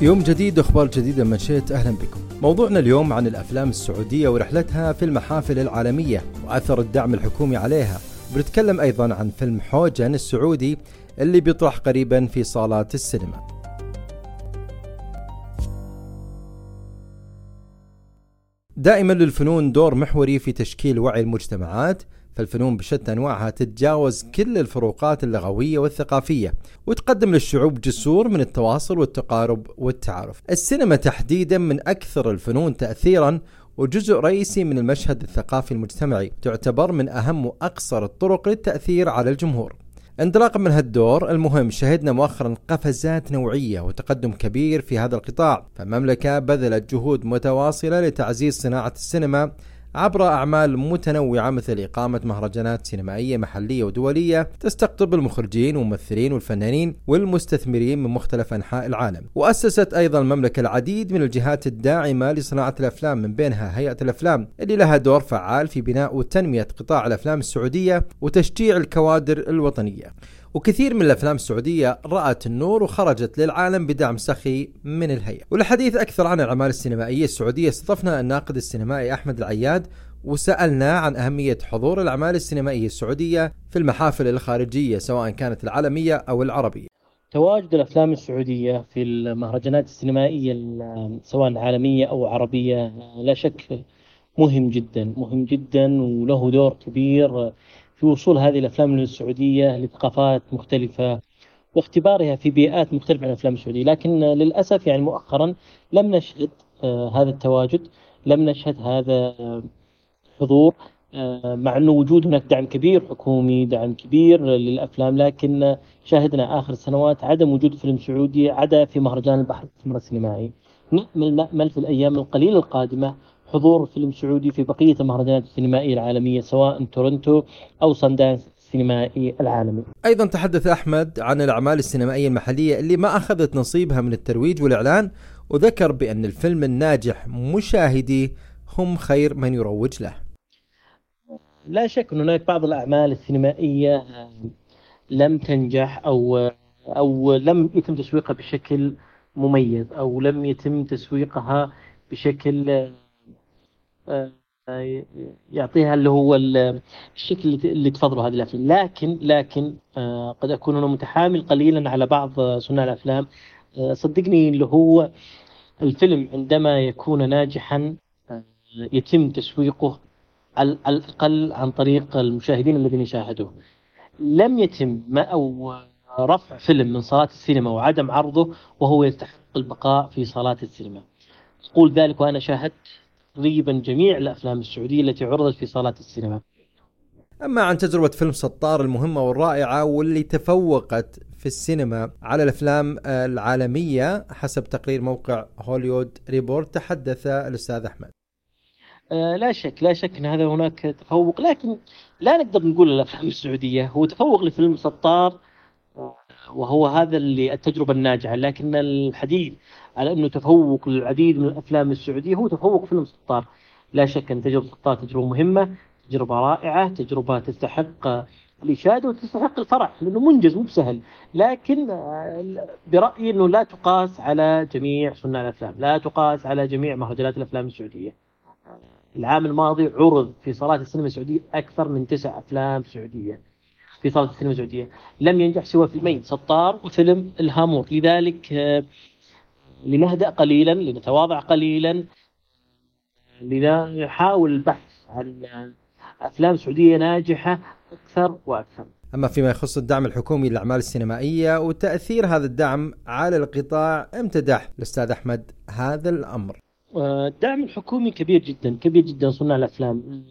يوم جديد أخبار جديده من شئت أهلا بكم. موضوعنا اليوم عن الأفلام السعودية ورحلتها في المحافل العالمية وأثر الدعم الحكومي عليها. بنتكلم أيضا عن فيلم حوجن السعودي اللي بيطرح قريبا في صالات السينما. دائما للفنون دور محوري في تشكيل وعي المجتمعات فالفنون بشتى أنواعها تتجاوز كل الفروقات اللغوية والثقافية وتقدم للشعوب جسور من التواصل والتقارب والتعارف. السينما تحديدا من أكثر الفنون تاثيرا وجزء رئيسي من المشهد الثقافي المجتمعي تعتبر من أهم وأقصر الطرق للتأثير على الجمهور. انطلاقا من هالدور المهم شهدنا مؤخرا قفزات نوعية وتقدم كبير في هذا القطاع فالمملكة بذلت جهود متواصلة لتعزيز صناعة السينما عبر أعمال متنوعة مثل إقامة مهرجانات سينمائية محلية ودولية تستقطب المخرجين والممثلين والفنانين والمستثمرين من مختلف أنحاء العالم. وأسست أيضا المملكة العديد من الجهات الداعمة لصناعة الأفلام من بينها هيئة الأفلام اللي لها دور فعال في بناء وتنمية قطاع الأفلام السعودية وتشجيع الكوادر الوطنية. وكثير من الأفلام السعودية رأت النور وخرجت للعالم بدعم سخي من الهيئة. وللحديث أكثر عن الأعمال السينمائية السعودية استضفنا الناقد السينمائي أحمد العياد وسألنا عن أهمية حضور الأعمال السينمائية السعودية في المحافل الخارجية سواء كانت العالمية أو العربية. تواجد الأفلام السعودية في المهرجانات السينمائية سواء عالمية أو عربية لا شك مهم جدا مهم جدا وله دور كبير في وصول هذه الأفلام للسعوديه لثقافات مختلفة واختبارها في بيئات مختلفة عن الأفلام السعودية، لكن للأسف يعني مؤخرا لم نشهد آه، هذا التواجد، لم نشهد هذا حضور آه، مع أنه وجود هناك دعم كبير حكومي، دعم كبير للأفلام، لكن شاهدنا آخر السنوات عدم وجود فيلم سعودي عدا في مهرجان البحر السينمائي. نأمل نأمل في الأيام القليلة القادمة حضور فيلم سعودي في بقية المهرجانات السينمائية العالمية سواء تورنتو أو صندانس السينمائي العالمي. أيضا تحدث أحمد عن الأعمال السينمائية المحلية اللي ما أخذت نصيبها من الترويج والإعلان وذكر بأن الفيلم الناجح مشاهديه هم خير من يروج له. لا شك أن هناك بعض الأعمال السينمائية لم تنجح أو أو لم يتم تسويقها بشكل مميز أو لم يتم تسويقها بشكل آه، يعطيها اللي هو الشكل اللي تفضله هذه الأفلام. لكن لكن آه، قد أكون أنا متحامل قليلا على بعض صناع الأفلام. آه، صدقني اللي هو الفيلم عندما يكون ناجحا يتم تسويقه على الأقل عن طريق المشاهدين الذين يشاهدوه. لم يتم ما أو رفع فيلم من صالات السينما وعدم عرضه وهو يستحق البقاء في صالات السينما. أقول ذلك وأنا شاهدت تقريبا جميع الأفلام السعودية التي عرضت في صالات السينما. أما عن تجربة فيلم سطار المهمة والرائعة واللي تفوقت في السينما على الأفلام العالمية حسب تقرير موقع هوليوود ريبورت تحدث الأستاذ أحمد. آه لا شك لا شك إن هذا هناك تفوق لكن لا نقدر نقول الأفلام السعودية هو تفوق لفيلم سطار وهو هذا اللي التجربة الناجحة لكن الحديث على أنه تفوق للعديد من الأفلام السعودية هو تفوق فيلم سطار. لا شك أن تجربة سطار تجربة مهمة تجربة رائعة تجربة تستحق الاشاده وتستحق الفرح لأنه منجز مو بسهل. لكن آه، برأيي أنه لا تقاس على جميع صناع الأفلام لا تقاس على جميع مهرجانات الأفلام السعودية. العام الماضي عرض في صالات السينما السعودية أكثر من تسع أفلام سعودية. في صالة السينما السعودية. لم ينجح سوى فيلمين سطار وفيلم الهامور. لذلك آه، لنهدأ قليلا لنتواضع قليلا لنحاول البحث عن أفلام سعودية ناجحة أكثر وأكثر. أما فيما يخص الدعم الحكومي للأعمال السينمائية وتأثير هذا الدعم على القطاع امتدح الأستاذ أحمد هذا الأمر. الدعم الحكومي كبير جدا كبير جدا صناع الأفلام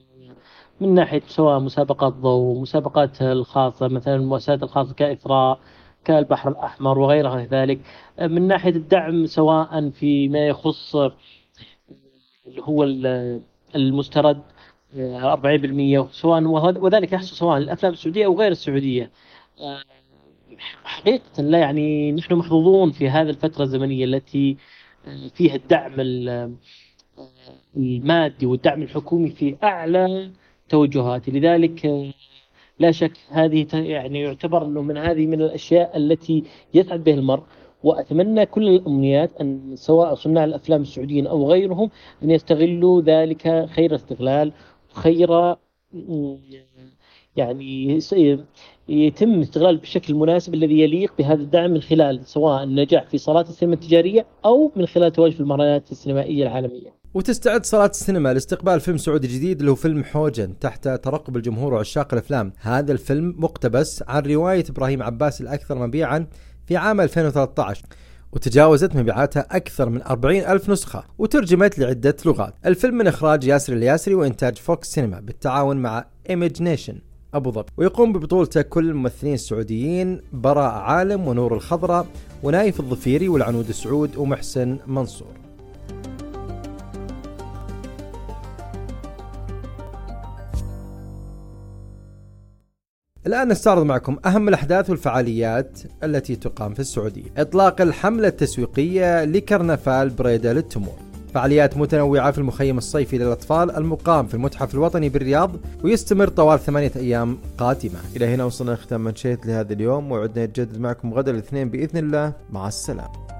من ناحية سواء مسابقات ضوء مسابقات الخاصة مثلا المؤسسات الخاصة كإثراء كالبحر الأحمر وغيرها ذلك من ناحية الدعم سواء فيما يخص اللي هو المسترد 40% سواء وذلك يحصل سواء الأفلام السعودية أو غير السعودية. حقيقة لا يعني نحن محظوظون في هذه الفترة الزمنية التي فيها الدعم المادي والدعم الحكومي في أعلى توجهاته لذلك لا شك هذه يعني يعتبر إنه من هذه من الأشياء التي يسعد بها المرء وأتمنى كل الأمنيات أن سواء صناع الأفلام السعوديين أو غيرهم أن يستغلوا ذلك خير استغلال خير يعني يتم استغلال بالشكل المناسب الذي يليق بهذا الدعم من خلال سواء النجاح في صالات السينما التجارية أو من خلال تواجد المهرجانات السينمائية العالمية. وتستعد صالات السينما لاستقبال فيلم سعودي جديد اللي هو فيلم حوجن تحت ترقب الجمهور وعشاق الأفلام، هذا الفيلم مقتبس عن رواية إبراهيم عباس الأكثر مبيعا في عام 2013 وتجاوزت مبيعاتها أكثر من 40 ألف نسخة وترجمت لعدة لغات. الفيلم من إخراج ياسر الياسري وإنتاج فوكس سينما بالتعاون مع إيميج نيشن أبو ظبي. ويقوم ببطولته كل الممثلين السعوديين براء عالم ونور الخضراء ونايف الظفيري والعنود سعود ومحسن منصور. الآن نستعرض معكم أهم الأحداث والفعاليات التي تقام في السعودية. إطلاق الحملة التسويقية لكرنفال بريدة للتمور. فعاليات متنوعة في المخيم الصيفي للأطفال المقام في المتحف الوطني بالرياض ويستمر طوال ثمانية أيام قادمة. إلى هنا وصلنا ختام منشيت لهذا اليوم وعدنا نتجدد معكم غدا الاثنين بإذن الله. مع السلامة.